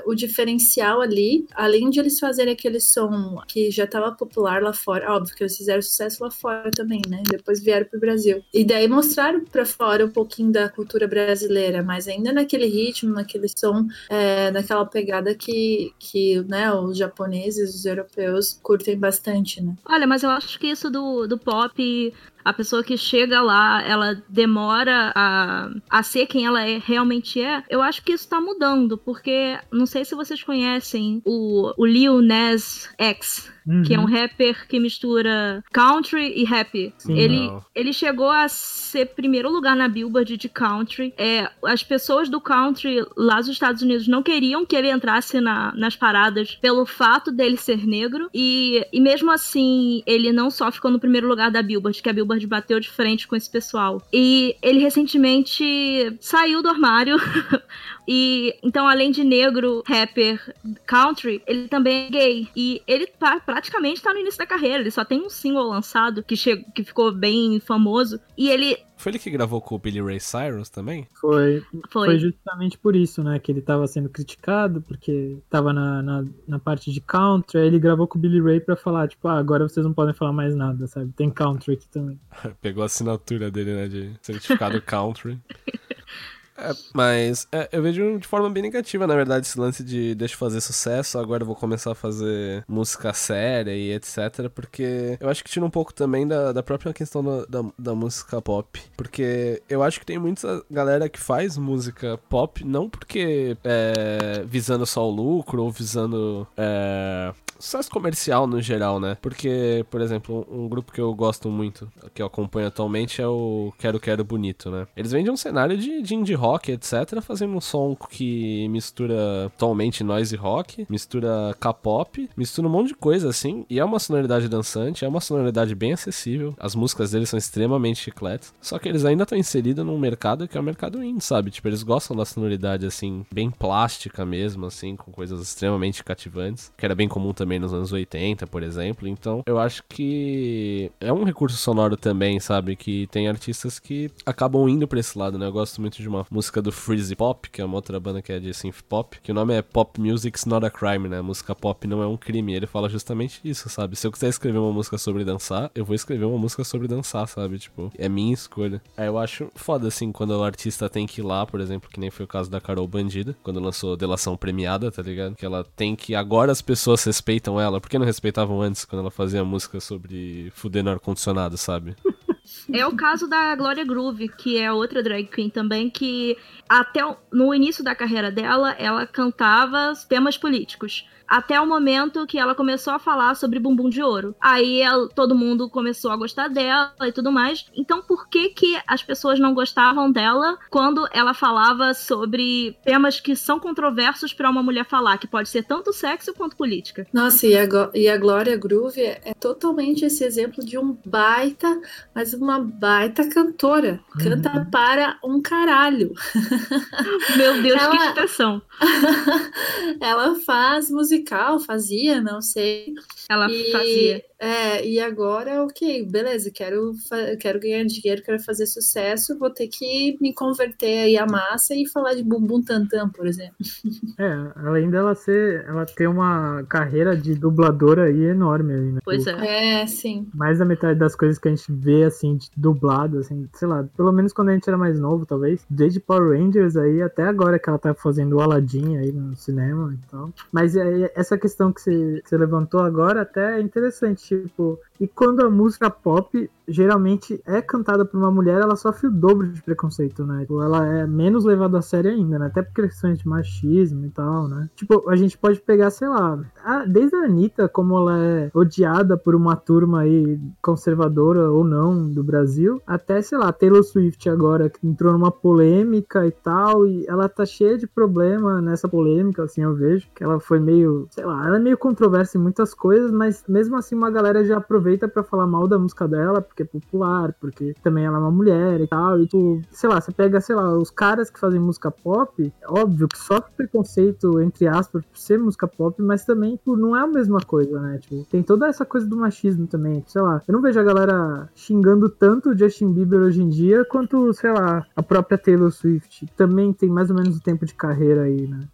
o diferencial ali, além de eles fazerem aquele som que já estava popular lá fora, óbvio que eles fizeram sucesso lá fora também, né? Depois vieram pro Brasil. E daí mostraram para fora um pouquinho da cultura brasileira, mas ainda naquele ritmo, naquele som, é, naquela pegada que, que né, os japoneses, os europeus curtem bastante, né? Olha, mas eu acho que isso do, do pop a pessoa que chega lá, ela demora a, a ser quem ela é, realmente é, eu acho que isso tá mudando, porque não sei se vocês conhecem o, o Lil Nas X, uhum. que é um uhum. rapper que mistura country e rap. Sim, ele, ele chegou a ser primeiro lugar na Billboard de country. É, as pessoas do country lá nos Estados Unidos não queriam que ele entrasse na, nas paradas pelo fato dele ser negro, e, e mesmo assim, ele não só ficou no primeiro lugar da Billboard, que a Billboard bateu de frente com esse pessoal. E ele recentemente saiu do armário. e então, além de negro, rapper, country, ele também é gay. E ele tá, praticamente tá no início da carreira. Ele só tem um single lançado que, chegou, que ficou bem famoso. E ele foi ele que gravou com o Billy Ray Cyrus também? Foi. Foi, foi justamente por isso, né? Que ele tava sendo criticado, porque tava na, na, na, parte de country. Aí ele gravou com o Billy Ray pra falar, tipo, ah, agora vocês não podem falar mais nada, sabe? Tem country aqui também. Pegou a assinatura dele, né? De certificado country. É, mas é, eu vejo de forma bem negativa, na verdade, esse lance de deixa eu fazer sucesso, agora eu vou começar a fazer música séria e etc. Porque eu acho que tira um pouco também da, da própria questão da, da, música pop. Porque eu acho que tem muita galera que faz música pop, não porque é, visando só o lucro ou visando é, sucesso comercial no geral, né? Porque, por exemplo, um grupo que eu gosto muito, que eu acompanho atualmente, é o Quero Quero Bonito, né? Eles vendem um cenário de, de indie rock, etc., fazendo um som que mistura atualmente noise rock, mistura K-pop, mistura um monte de coisa assim, e é uma sonoridade dançante, é uma sonoridade bem acessível. As músicas deles são extremamente chicletes, só que eles ainda estão inseridos num mercado que é o mercado indie, sabe? Tipo, eles gostam da sonoridade assim, bem plástica mesmo, assim, com coisas extremamente cativantes, que era bem comum também nos anos 80, por exemplo. Então, eu acho que é um recurso sonoro também, sabe? Que tem artistas que acabam indo pra esse lado, né? Eu gosto muito de uma música do Freezy Pop, que é uma outra banda que é de synth pop, que o nome é Pop Music's Not a Crime, né? Música pop não é um crime. Ele fala justamente isso, sabe? Se eu quiser escrever uma música sobre dançar, eu vou escrever uma música sobre dançar, sabe? Tipo, é minha escolha. Aí eu acho foda, assim, quando o artista tem que ir lá, por exemplo, que nem foi o caso da Carol Bandida, quando lançou Delação Premiada, tá ligado? Que ela tem que agora as pessoas respeitam respeitam ela? Por que não respeitavam antes, quando ela fazia música sobre fuder no ar-condicionado, sabe? É o caso da Gloria Groove, que é outra drag queen também, que até no início da carreira dela, ela cantava temas políticos até o momento que ela começou a falar sobre bumbum de ouro. Aí ela, todo mundo começou a gostar dela e tudo mais. Então por que que as pessoas não gostavam dela quando ela falava sobre temas que são controversos para uma mulher falar, que pode ser tanto sexo quanto política? Nossa, e a, e a Glória Groove é totalmente esse exemplo de um baita, mas uma baita cantora. Canta uhum. para um caralho. Meu Deus, ela... que expressão. ela faz musical, fazia, não sei. Ela e, fazia. É, e agora, ok, beleza, quero, quero ganhar dinheiro, quero fazer sucesso, vou ter que me converter aí a massa e falar de bumbum tantam, por exemplo. É, além dela ser, ela tem uma carreira de dubladora aí enorme aí, né? Pois é. É, sim. Mais da metade das coisas que a gente vê, assim, de dublado, assim, sei lá, pelo menos quando a gente era mais novo, talvez, desde Power Rangers aí, até agora que ela tá fazendo o Aladdin aí no cinema e tal. Mas é, essa questão que que você levantou agora até é interessante, tipo, e quando a música pop geralmente é cantada por uma mulher, ela sofre o dobro de preconceito, né? Tipo, ela é menos levada a sério ainda, né? Até por questões de machismo e tal, né? Tipo, a gente pode pegar, sei lá, a, desde a Anitta, como ela é odiada por uma turma aí conservadora ou não do Brasil, até, sei lá, Taylor Swift agora, que entrou numa polêmica e tal, e ela tá cheia de problema nessa polêmica, assim, eu vejo, que ela foi meio, sei lá, ela é meio controversa em muitas coisas, mas mesmo assim uma galera já aproveita para falar mal da música dela, porque é popular, porque também ela é uma mulher e tal. E tu, sei lá, você pega, sei lá, os caras que fazem música pop, é óbvio que sofre preconceito, entre aspas, por ser música pop, mas também por não é a mesma coisa, né? Tipo, tem toda essa coisa do machismo também. Sei lá, eu não vejo a galera xingando tanto o Justin Bieber hoje em dia quanto, sei lá, a própria Taylor Swift. Também tem mais ou menos o tempo de carreira aí, né?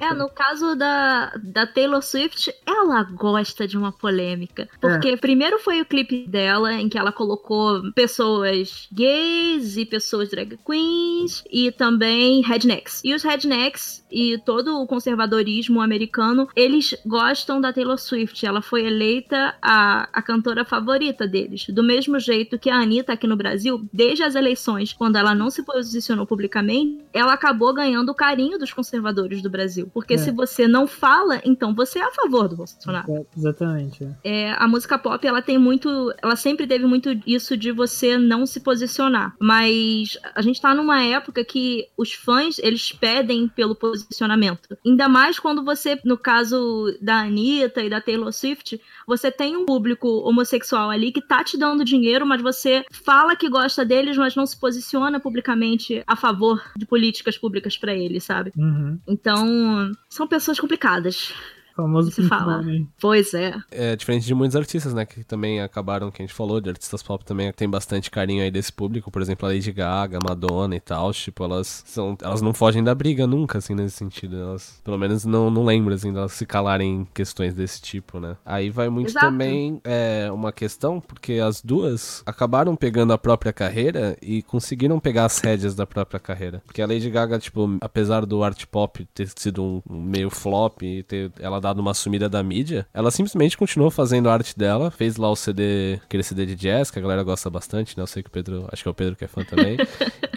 É, no caso da, da Taylor Swift, ela gosta de uma polêmica. Porque é. primeiro foi o clipe dela, em que ela colocou pessoas gays e pessoas drag queens e também rednecks. E os rednecks e todo o conservadorismo americano, eles gostam da Taylor Swift. Ela foi eleita a, a cantora favorita deles. Do mesmo jeito que a Anitta aqui no Brasil, desde as eleições, quando ela não se posicionou publicamente, ela acabou ganhando o carinho dos conservadores do Brasil. Porque é. se você não fala, então você é a favor do Bolsonaro. É, exatamente. É, a música pop, ela tem muito. Ela sempre teve muito isso de você não se posicionar. Mas a gente tá numa época que os fãs, eles pedem pelo posicionamento. Ainda mais quando você, no caso da Anitta e da Taylor Swift, você tem um público homossexual ali que tá te dando dinheiro, mas você fala que gosta deles, mas não se posiciona publicamente a favor de políticas públicas para eles, sabe? Uhum. Então, são pessoas complicadas famoso se fala. Pois é. É diferente de muitos artistas, né? Que também acabaram, que a gente falou, de artistas pop também tem bastante carinho aí desse público. Por exemplo, a Lady Gaga, Madonna e tal. Tipo, elas são. Elas não fogem da briga nunca, assim, nesse sentido. Elas, pelo menos, não, não lembro, assim, delas se calarem em questões desse tipo, né? Aí vai muito Exato. também é, uma questão, porque as duas acabaram pegando a própria carreira e conseguiram pegar as rédeas da própria carreira. Porque a Lady Gaga, tipo, apesar do art pop ter sido um, um meio flop e ter ela dado uma sumida da mídia, ela simplesmente continuou fazendo a arte dela, fez lá o CD, aquele CD de jazz, que a galera gosta bastante, né? Eu sei que o Pedro, acho que é o Pedro que é fã também.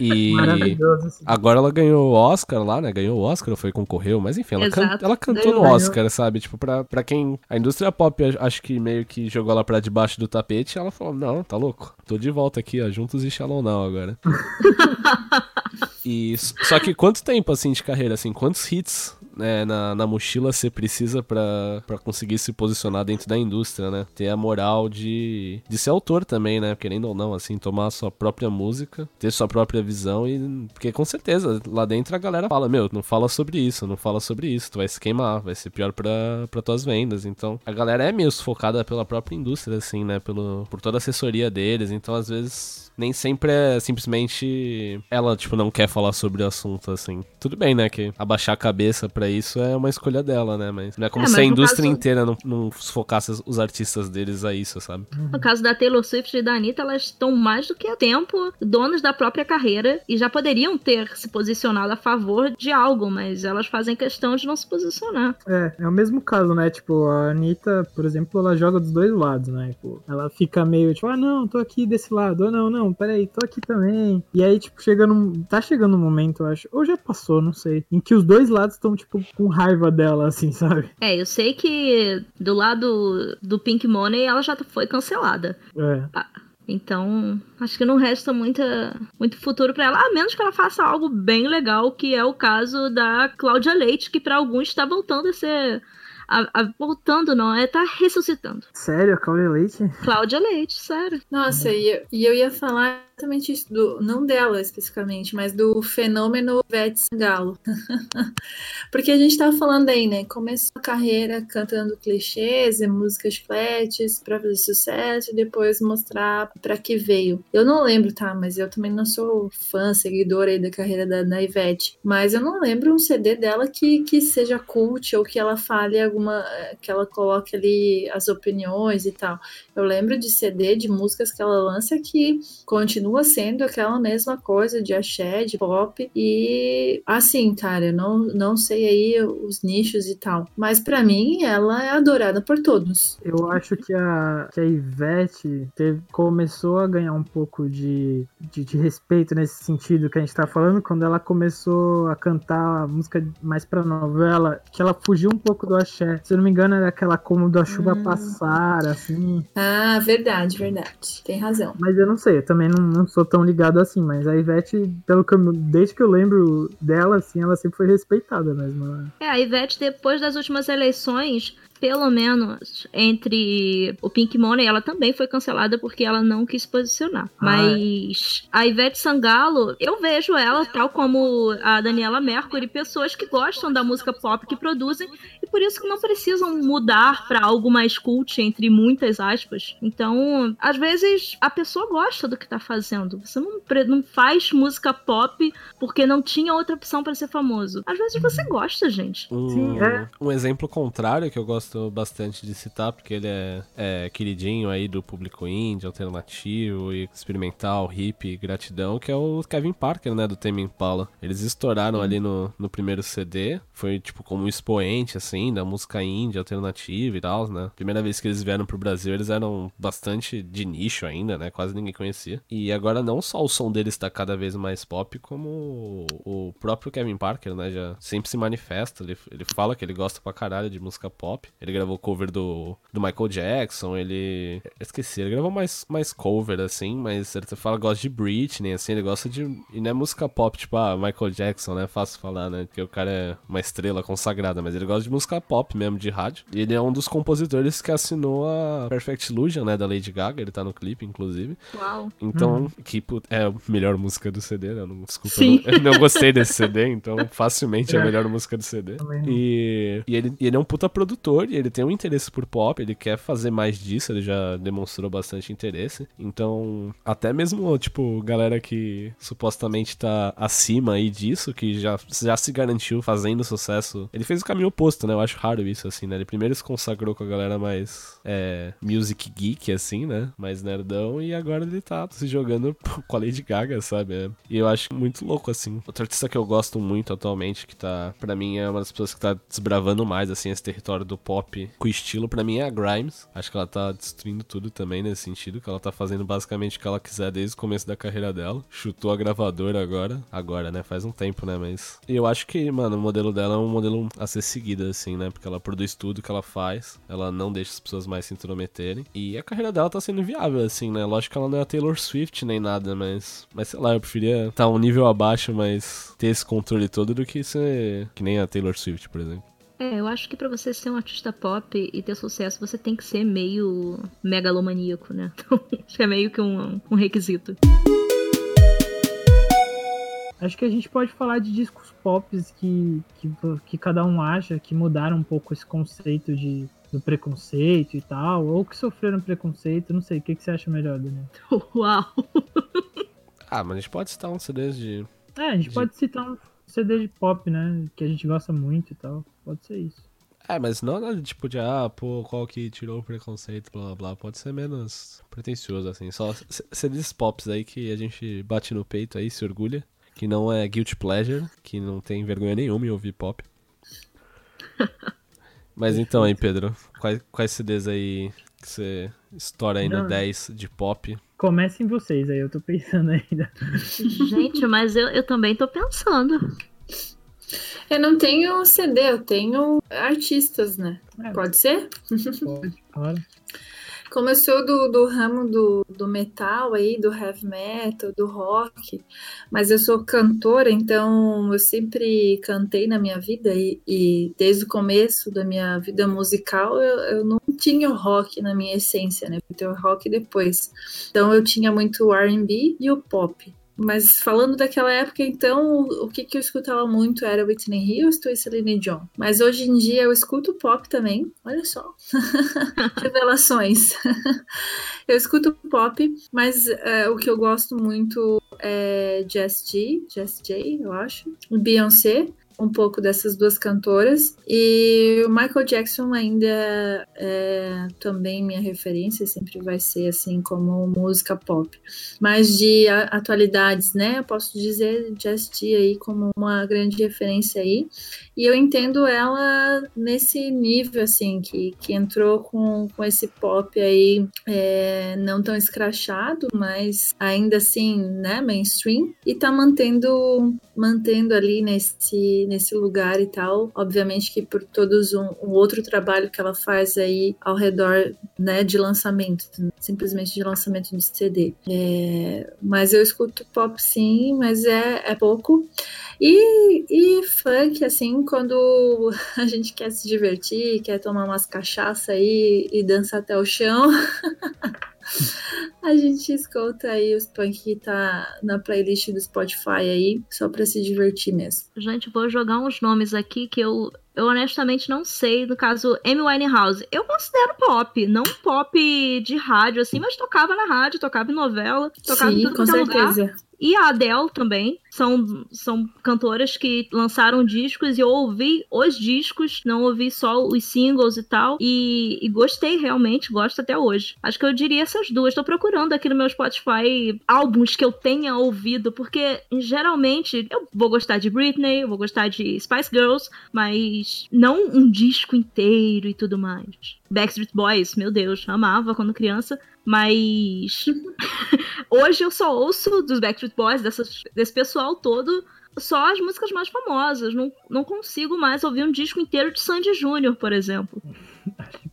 E agora ela ganhou o Oscar lá, né? Ganhou o Oscar, foi concorreu, mas enfim, ela, can, ela cantou no Oscar, sabe? Tipo, pra, pra quem. A indústria pop acho que meio que jogou ela pra debaixo do tapete, ela falou: Não, tá louco. Tô de volta aqui, ó, juntos e Shalom Now agora. e só que quanto tempo assim de carreira, assim, quantos hits né, na, na mochila você precisa para conseguir se posicionar dentro da indústria, né? Ter a moral de, de ser autor também, né? Querendo ou não, assim, tomar a sua própria música, ter sua própria visão e. Porque com certeza, lá dentro a galera fala, meu, não fala sobre isso, não fala sobre isso, tu vai se queimar, vai ser pior pra, pra tuas vendas. Então, a galera é meio sufocada pela própria indústria, assim, né? Pelo, por toda a assessoria deles, então às vezes nem sempre é simplesmente ela, tipo, não quer falar sobre o assunto, assim. Tudo bem, né? Que abaixar a cabeça isso é uma escolha dela, né? Mas não é como é, se a indústria caso... inteira não, não focasse os artistas deles a isso, sabe? No caso da Taylor Swift e da Anitta, elas estão mais do que a tempo donas da própria carreira e já poderiam ter se posicionado a favor de algo, mas elas fazem questão de não se posicionar. É, é o mesmo caso, né? Tipo, a Anitta, por exemplo, ela joga dos dois lados, né? Tipo, ela fica meio tipo, ah, não, tô aqui desse lado, ah, não, não, não, peraí, tô aqui também. E aí, tipo, chega num. Tá chegando um momento, eu acho. Ou já passou, não sei. Em que os dois lados estão, tipo, com raiva dela, assim, sabe? É, eu sei que do lado do Pink Money ela já foi cancelada. É. Ah. Então, acho que não resta muita, muito futuro para ela, a menos que ela faça algo bem legal, que é o caso da Cláudia Leite, que para alguns está voltando a ser a, a, voltando, não, é tá ressuscitando. Sério, a Cláudia Leite? Cláudia Leite, sério. Nossa, e eu, e eu ia falar exatamente isso, do, não dela especificamente, mas do fenômeno Ivete Sangalo. Porque a gente tava falando aí, né? Começou a carreira cantando clichês e músicas fletes para fazer sucesso e depois mostrar para que veio. Eu não lembro, tá? Mas eu também não sou fã, seguidora aí da carreira da, da Ivete. Mas eu não lembro um CD dela que, que seja cult ou que ela fale alguma. que ela coloque ali as opiniões e tal. Eu lembro de CD de músicas que ela lança que continua continua sendo aquela mesma coisa de axé, de pop. E assim, cara, eu não, não sei aí os nichos e tal. Mas para mim, ela é adorada por todos. Eu acho que a, que a Ivete teve, começou a ganhar um pouco de, de, de, respeito nesse sentido que a gente tá falando quando ela começou a cantar a música mais pra novela, que ela fugiu um pouco do axé. Se eu não me engano, era aquela como da chuva hum. passar, assim. Ah, verdade, verdade. Tem razão. Mas eu não sei, eu também não, não sou tão ligado assim, mas a Ivete, pelo que eu, desde que eu lembro dela, assim, ela sempre foi respeitada mesmo. Né? É, a Ivete, depois das últimas eleições, pelo menos entre o Pink Money, ela também foi cancelada porque ela não quis posicionar. Ah. Mas a Ivete Sangalo, eu vejo ela, tal como a Daniela Mercury, pessoas que gostam da música pop que produzem e por isso que não precisam mudar para algo mais cult, entre muitas aspas. Então, às vezes, a pessoa gosta do que tá fazendo. Você não, não faz música pop porque não tinha outra opção para ser famoso. Às vezes você gosta, gente. Um, Sim, é. um exemplo contrário que eu gosto bastante de citar, porque ele é, é queridinho aí do público indie, alternativo e experimental, hip, gratidão, que é o Kevin Parker, né, do Tame Impala. Eles estouraram Sim. ali no, no primeiro CD, foi tipo como um expoente, assim, da música indie, alternativa e tal, né. Primeira vez que eles vieram pro Brasil, eles eram bastante de nicho ainda, né, quase ninguém conhecia. E agora não só o som deles tá cada vez mais pop, como o próprio Kevin Parker, né, já sempre se manifesta, ele, ele fala que ele gosta pra caralho de música pop. Ele gravou cover do, do Michael Jackson, ele... Eu esqueci, ele gravou mais, mais cover, assim, mas ele fala que gosta de Britney, assim, ele gosta de... E não é música pop, tipo, ah, Michael Jackson, né, fácil falar, né, porque o cara é uma estrela consagrada, mas ele gosta de música pop mesmo, de rádio. E ele é um dos compositores que assinou a Perfect Illusion, né, da Lady Gaga, ele tá no clipe, inclusive. Uau. Então, hum. que é a melhor música do CD, né, não, desculpa, Sim. Eu, não, eu não gostei desse CD, então facilmente é a melhor música do CD. E, e, ele, e ele é um puta produtor ele tem um interesse por pop, ele quer fazer mais disso, ele já demonstrou bastante interesse. Então, até mesmo, tipo, galera que supostamente tá acima aí disso, que já, já se garantiu fazendo sucesso. Ele fez o caminho oposto, né? Eu acho raro isso, assim, né? Ele primeiro se consagrou com a galera mais é, music geek, assim, né? Mais nerdão, e agora ele tá se jogando com a Lady Gaga, sabe? E eu acho muito louco, assim. Outra artista que eu gosto muito atualmente, que tá, para mim, é uma das pessoas que tá desbravando mais, assim, esse território do pop com estilo, para mim é a Grimes. Acho que ela tá destruindo tudo também nesse sentido, que ela tá fazendo basicamente o que ela quiser desde o começo da carreira dela. Chutou a gravadora agora. Agora, né? Faz um tempo, né? Mas. Eu acho que, mano, o modelo dela é um modelo a ser seguido, assim, né? Porque ela produz tudo que ela faz. Ela não deixa as pessoas mais se intrometerem. E a carreira dela tá sendo viável, assim, né? Lógico que ela não é a Taylor Swift nem nada, mas. Mas sei lá, eu preferia estar tá um nível abaixo, mas ter esse controle todo do que ser que nem a Taylor Swift, por exemplo. É, eu acho que para você ser um artista pop e ter sucesso, você tem que ser meio megalomaníaco, né? Então, acho que é meio que um, um requisito. Acho que a gente pode falar de discos pop que, que, que cada um acha que mudaram um pouco esse conceito de, do preconceito e tal, ou que sofreram preconceito, não sei, o que, que você acha melhor, Daniel? Uau! ah, mas a gente pode citar um CD de... É, a gente de... pode citar um CD de pop, né, que a gente gosta muito e tal, pode ser isso. É, mas não nada tipo de, ah, pô, qual que tirou o preconceito, blá blá blá. Pode ser menos pretencioso, assim. Só CDs pops aí que a gente bate no peito aí, se orgulha que não é guilty pleasure, que não tem vergonha nenhuma em ouvir pop. Mas então aí, Pedro, quais, quais CDs aí que você estoura aí no 10 de pop? Comecem vocês aí, eu tô pensando ainda. Gente, mas eu, eu também tô pensando. Eu não tenho CD, eu tenho artistas, né? É. Pode ser? Pode, claro. Como eu sou do, do ramo do, do metal aí, do heavy metal, do rock, mas eu sou cantora, então eu sempre cantei na minha vida e, e desde o começo da minha vida musical eu, eu não tinha o rock na minha essência, né? Eu tenho rock depois. Então eu tinha muito o R&B e o pop. Mas falando daquela época, então, o que, que eu escutava muito era Whitney Houston e Celine Dion. Mas hoje em dia eu escuto pop também. Olha só. Revelações. eu escuto pop, mas uh, o que eu gosto muito é Jess G, Jess J, eu acho. Beyoncé um pouco dessas duas cantoras. E o Michael Jackson ainda é também minha referência, sempre vai ser assim como música pop. Mas de atualidades, né? Eu posso dizer T aí como uma grande referência aí. E eu entendo ela nesse nível, assim, que, que entrou com, com esse pop aí é, não tão escrachado, mas ainda assim, né, mainstream. E tá mantendo, mantendo ali nesse nesse lugar e tal. Obviamente que por todos um, um outro trabalho que ela faz aí ao redor, né, de lançamento, simplesmente de lançamento de CD. É, mas eu escuto pop sim, mas é, é pouco. E, e funk, assim, quando a gente quer se divertir, quer tomar umas cachaça aí e dançar até o chão. a gente escuta aí os punk que tá na playlist do Spotify aí, só pra se divertir mesmo. Gente, vou jogar uns nomes aqui que eu, eu honestamente não sei. No caso, Amy Winehouse. Eu considero pop, não pop de rádio, assim, mas tocava na rádio, tocava em novela, tocava Sim, em tudo com é lugar. E a Adele também. São, são cantoras que lançaram discos e eu ouvi os discos, não ouvi só os singles e tal. E, e gostei realmente, gosto até hoje. Acho que eu diria essas duas. Tô procurando aqui no meu Spotify álbuns que eu tenha ouvido, porque geralmente eu vou gostar de Britney, eu vou gostar de Spice Girls, mas não um disco inteiro e tudo mais. Backstreet Boys, meu Deus, amava quando criança, mas hoje eu só ouço dos Backstreet Boys, dessas, desse pessoal todo, só as músicas mais famosas. Não, não consigo mais ouvir um disco inteiro de Sandy Júnior, por exemplo.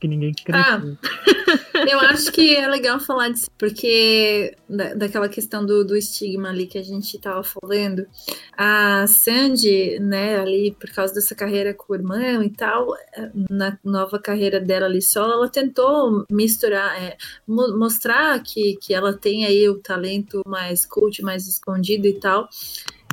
Que ninguém Ah, cresceu. Eu acho que é legal falar disso, porque da, daquela questão do, do estigma ali que a gente tava falando, a Sandy, né, ali, por causa dessa carreira com o irmão e tal, na nova carreira dela ali só, ela tentou misturar, é, mo- mostrar que, que ela tem aí o talento mais cult, mais escondido e tal.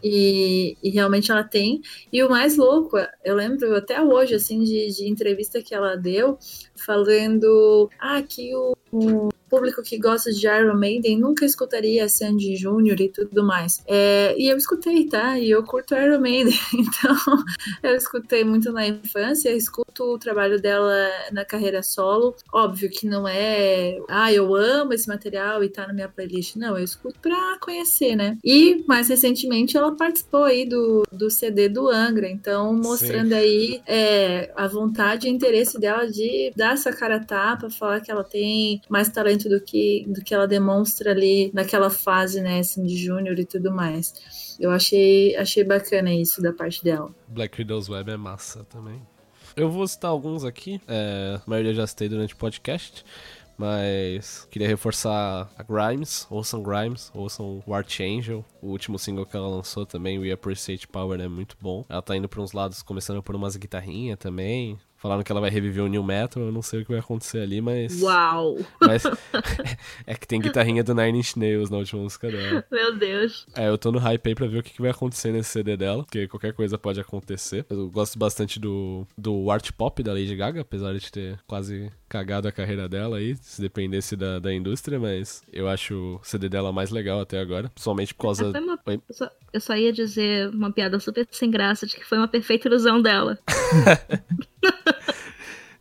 E, e realmente ela tem. E o mais louco, eu lembro até hoje, assim, de, de entrevista que ela deu, falando ah, que o, o público que gosta de Iron Maiden nunca escutaria Sandy Júnior e tudo mais. É, e eu escutei, tá? E eu curto Iron Maiden, então eu escutei muito na infância, escuto o trabalho dela na carreira solo. Óbvio que não é, ah, eu amo esse material e tá na minha playlist. Não, eu escuto pra conhecer, né? E mais recentemente ela participou aí do, do CD do Angra, então mostrando aí é, a vontade e interesse dela de dar essa cara a tapa, falar que ela tem mais talento do que, do que ela demonstra ali naquela fase, né, assim, de júnior e tudo mais. Eu achei, achei bacana isso da parte dela. Black Widow's Web é massa também. Eu vou citar alguns aqui, é, a maioria já citei durante o podcast, mas queria reforçar a Grimes, ouçam Grimes, ouçam o Archangel, o último single que ela lançou também, We Appreciate Power, é muito bom. Ela tá indo pra uns lados, começando por umas guitarrinhas também. Falaram que ela vai reviver o New Metal, eu não sei o que vai acontecer ali, mas. Uau! mas é que tem guitarrinha do Nine Inch Nails na última música dela. Meu Deus. É, eu tô no hype aí pra ver o que, vai acontecer nesse CD dela, porque qualquer coisa pode acontecer. Eu gosto bastante do, do art pop da Lady Gaga, apesar de ter quase cagado a carreira dela aí, se dependesse da, da indústria, mas eu acho o CD dela mais legal até agora, principalmente por causa... Uma- eu, só, eu só ia dizer uma piada super sem graça de que foi uma perfeita ilusão dela.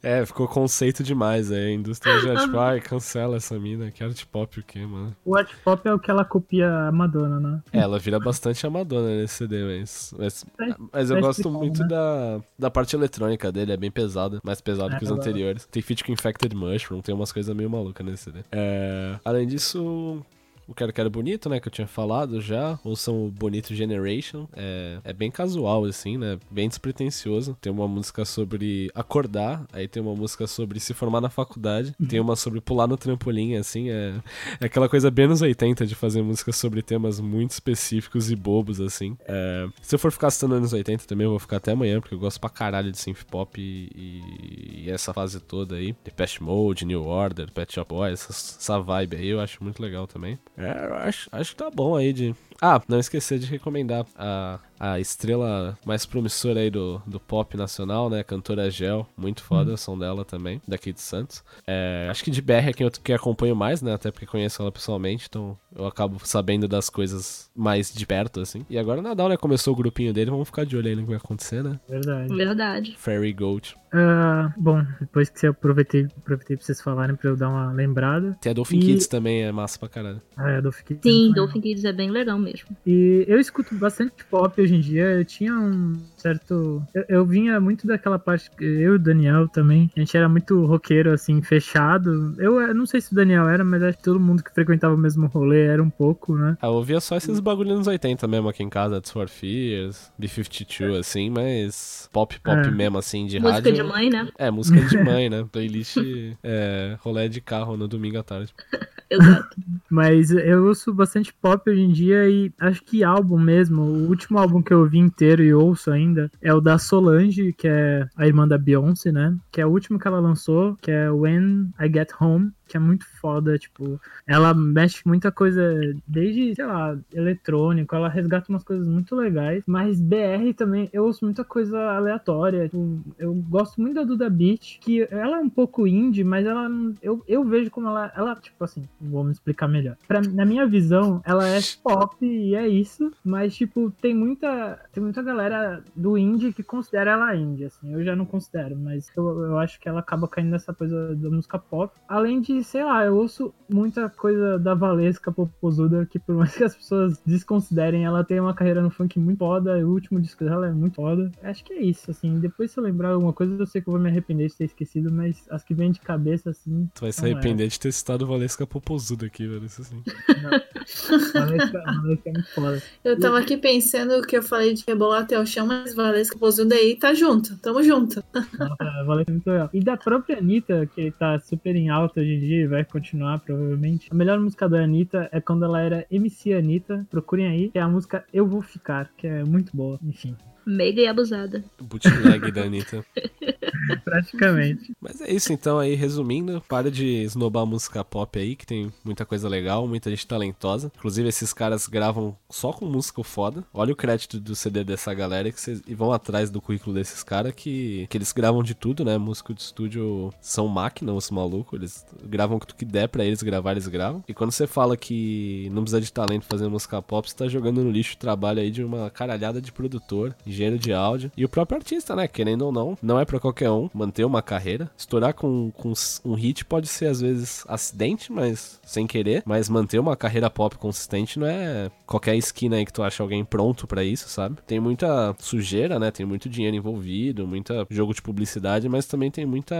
É, ficou conceito demais aí, a indústria já, tipo, ai, cancela essa mina, que art pop o quê, mano? O art pop é o que ela copia a Madonna, né? É, ela vira bastante a Madonna nesse CD, mas. Mas, mas eu gosto muito né? da, da parte eletrônica dele, é bem pesada, mais pesado É, que os anteriores. Tem feat com Infected Mushroom, tem umas coisas meio malucas nesse CD. É, além disso. O Quero Quero Bonito, né, que eu tinha falado já, ou são o Bonito Generation, é, é bem casual, assim, né, bem despretensioso. Tem uma música sobre acordar, aí tem uma música sobre se formar na faculdade, tem uma sobre pular no trampolim, assim, é, é aquela coisa bem nos 80 de fazer música sobre temas muito específicos e bobos, assim. É, se eu for ficar citando anos 80 também, eu vou ficar até amanhã, porque eu gosto pra caralho de synth pop e, e- e essa fase toda aí. Depeche Mode, New Order, Pet Shop Boys, essa, essa vibe aí eu acho muito legal também. É, acho, acho que tá bom aí de... Ah, não esquecer de recomendar a, a estrela mais promissora aí do, do pop nacional, né? Cantora Gel, muito foda, o som dela também, daqui de Santos. É, acho que de BR é quem eu que acompanho mais, né? Até porque conheço ela pessoalmente, então eu acabo sabendo das coisas mais de perto, assim. E agora o Nadal, né? Começou o grupinho dele, vamos ficar de olho aí no que vai acontecer, né? Verdade. Verdade. Fairy Gold. Ah, bom, depois que você aproveitei, aproveitei pra vocês falarem pra eu dar uma lembrada. Tem a Dolphin E- Kids também, é massa pra caralho. Ah, é, Dolphin Kids. Sim, não Dolphin Kids é bem legal mesmo. E eu escuto bastante pop hoje em dia. Eu tinha uns certo. Eu, eu vinha muito daquela parte. Eu e o Daniel também. A gente era muito roqueiro, assim, fechado. Eu, eu não sei se o Daniel era, mas acho que todo mundo que frequentava o mesmo rolê era um pouco, né? Ah, eu ouvia só esses bagulhos nos 80 mesmo aqui em casa, It's for Fears, B-52, assim, mas pop, pop É. mesmo, assim, de Música rádio. de mãe, né? É, música de mãe, né? Playlist é, rolê de carro no domingo à tarde. Exato. Mas eu ouço bastante pop hoje em dia e acho que álbum mesmo. O último álbum que eu ouvi inteiro e ouço ainda é o da Solange, que é a irmã da Beyoncé, né? Que é o último que ela lançou, que é When I Get Home, que é muito foda, tipo, ela mexe muita coisa, desde, sei lá, eletrônico, ela resgata umas coisas muito legais, mas BR também, eu ouço muita coisa aleatória, tipo, eu gosto muito da Duda Beat, que ela é um pouco indie, mas ela, eu, eu vejo como ela, ela, tipo assim, vou me explicar melhor. Pra, na minha visão, ela é pop e é isso, mas, tipo, tem muita, tem muita galera do indie que considera ela indie, assim, eu já não considero, mas eu, eu acho que ela acaba caindo nessa coisa da música pop, além de, sei lá, eu ouço muita coisa da Valesca Popozuda, que por mais que as pessoas desconsiderem, ela tem uma carreira no funk muito foda, o último disco dela é muito foda. Acho que é isso, assim, depois se eu lembrar alguma coisa, eu sei que eu vou me arrepender de ter esquecido, mas as que vêm de cabeça, assim, Tu vai se é. arrepender de ter citado Valesca Popozuda aqui, velho. Isso assim. Valesca, Valesca é muito foda. Eu tava aqui pensando que eu falei de rebolar até o chão, mas Valesca Pozuda aí tá junto. Tamo junto. Nossa, Valesca é muito legal. E da própria Anitta, que tá super em alta hoje em dia e vai continuar, provavelmente. A melhor música da Anitta é quando ela era MC Anitta. Procurem aí, que é a música Eu Vou Ficar, que é muito boa. Enfim, Meiga e abusada. Bootleg da Anitta. praticamente. Mas é isso então aí, resumindo, para de esnobar a música pop aí, que tem muita coisa legal, muita gente talentosa. Inclusive, esses caras gravam só com música foda. Olha o crédito do CD dessa galera que vocês e vão atrás do currículo desses caras que, que eles gravam de tudo, né? Músico de estúdio são máquina, os malucos. Eles gravam o que tu que der pra eles gravar, eles gravam. E quando você fala que não precisa de talento fazendo música pop, você tá jogando no lixo o trabalho aí de uma caralhada de produtor, engenheiro de áudio e o próprio artista, né? Querendo ou não, não é pra qualquer um manter uma carreira. Estourar com, com um hit pode ser às vezes acidente, mas sem querer. Mas manter uma carreira pop consistente não é qualquer esquina aí que tu acha alguém pronto pra isso, sabe? Tem muita sujeira, né? Tem muito dinheiro envolvido, muita jogo de publicidade, mas também tem muita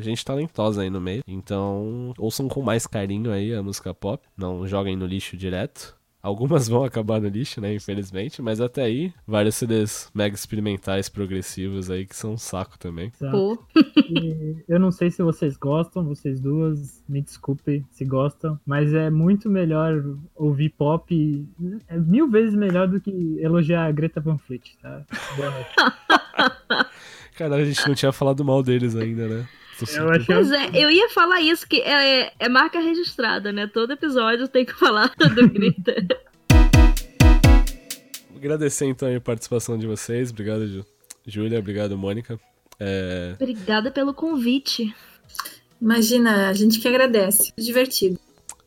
gente talentosa aí no meio. Então, ouçam com mais carinho aí a música pop. Não joguem no lixo direto. Algumas vão acabar no lixo, né? Infelizmente. Mas até aí, vários CDs mega experimentais progressivos aí que são um saco também. Pô, eu não sei se vocês gostam, vocês duas, me desculpem se gostam, mas é muito melhor ouvir pop, é mil vezes melhor do que elogiar a Greta Van Fleet, tá? Boa noite. Caralho, a gente não tinha falado mal deles ainda, né? Tô Eu super- achei Pois é, eu ia falar isso, que é, é marca registrada, né? Todo episódio tem que falar do Grita. Agradecer então a participação de vocês. Obrigado, Ju- Júlia. Obrigado, Mônica. É, Obrigada pelo convite. Imagina, a gente que agradece. Divertido.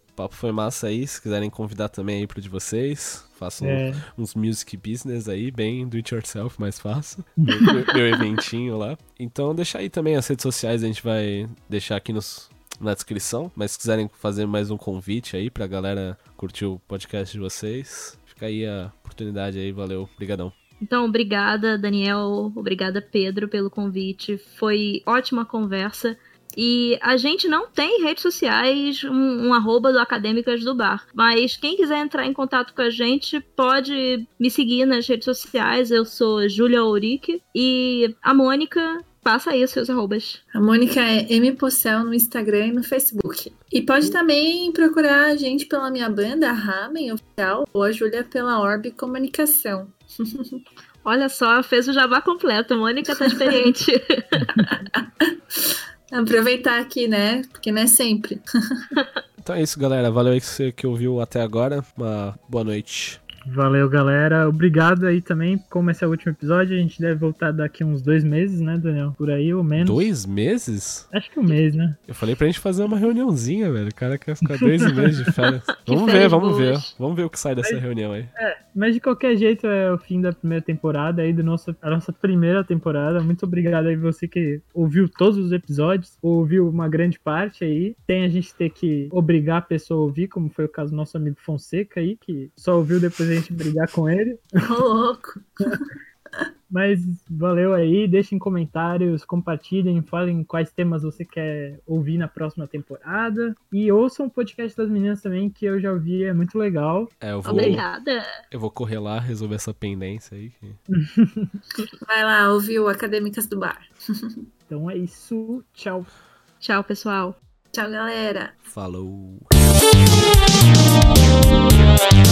o papo foi massa aí. Se quiserem convidar também aí pro de vocês, façam É, uns music business aí, bem do it yourself, mais fácil. Meu, meu- meu eventinho lá. Então deixa aí também as redes sociais, a gente vai deixar aqui nos, na descrição. Mas se quiserem fazer mais um convite aí pra galera curtir o podcast de vocês, fica aí a oportunidade aí, valeu, brigadão. Então, obrigada, Daniel. Obrigada, Pedro, pelo convite. Foi ótima conversa. E a gente não tem redes sociais, um, um arroba do Acadêmicas do Bar. Mas quem quiser entrar em contato com a gente, pode me seguir nas redes sociais. Eu sou Júlia Ourique. E a Mônica, passa aí os seus arrobas. A Mônica é M Possel no Instagram e no Facebook. E pode também procurar a gente pela minha banda, a Ramen Oficial, ou a Júlia pela Orb Comunicação. Olha só, fez o jabá completo. A Mônica tá experiente. Aproveitar aqui, né? Porque não é sempre. Então é isso, galera. Valeu aí que você que ouviu até agora. Uma boa noite. Valeu, galera. Obrigado aí também. Como esse é o último episódio, a gente deve voltar daqui uns dois meses, né, Daniel? Por aí ou menos. Dois meses? Acho que um mês, né? Eu falei pra gente fazer uma reuniãozinha, velho. O cara quer ficar dois meses de férias. Vamos ver, vamos ver. Vamos ver o que sai dessa reunião aí. Mas de qualquer jeito é o fim da primeira temporada aí do nosso, a nossa primeira temporada. Muito obrigado aí você que ouviu todos os episódios, ouviu uma grande parte aí. Tem a gente ter que obrigar a pessoa a ouvir, como foi o caso do nosso amigo Fonseca aí, que só ouviu depois a gente brigar com ele. Ô, louco. Mas valeu aí, deixem comentários, compartilhem, falem quais temas você quer ouvir na próxima temporada. E ouçam o podcast das meninas também, que eu já ouvi, é muito legal. É, eu vou, Obrigada. eu vou correr lá, resolver essa pendência aí. Vai lá, ouviu Acadêmicas do Bar. Então é isso, tchau. Tchau, pessoal. Tchau, galera. Falou. Thank